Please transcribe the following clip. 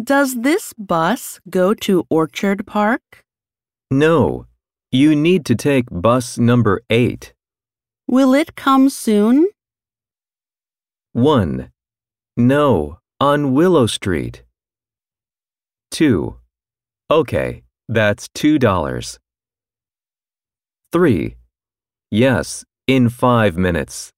Does this bus go to Orchard Park? No, you need to take bus number 8. Will it come soon? 1. No, on Willow Street. 2. Okay, that's $2. 3. Yes, in five minutes.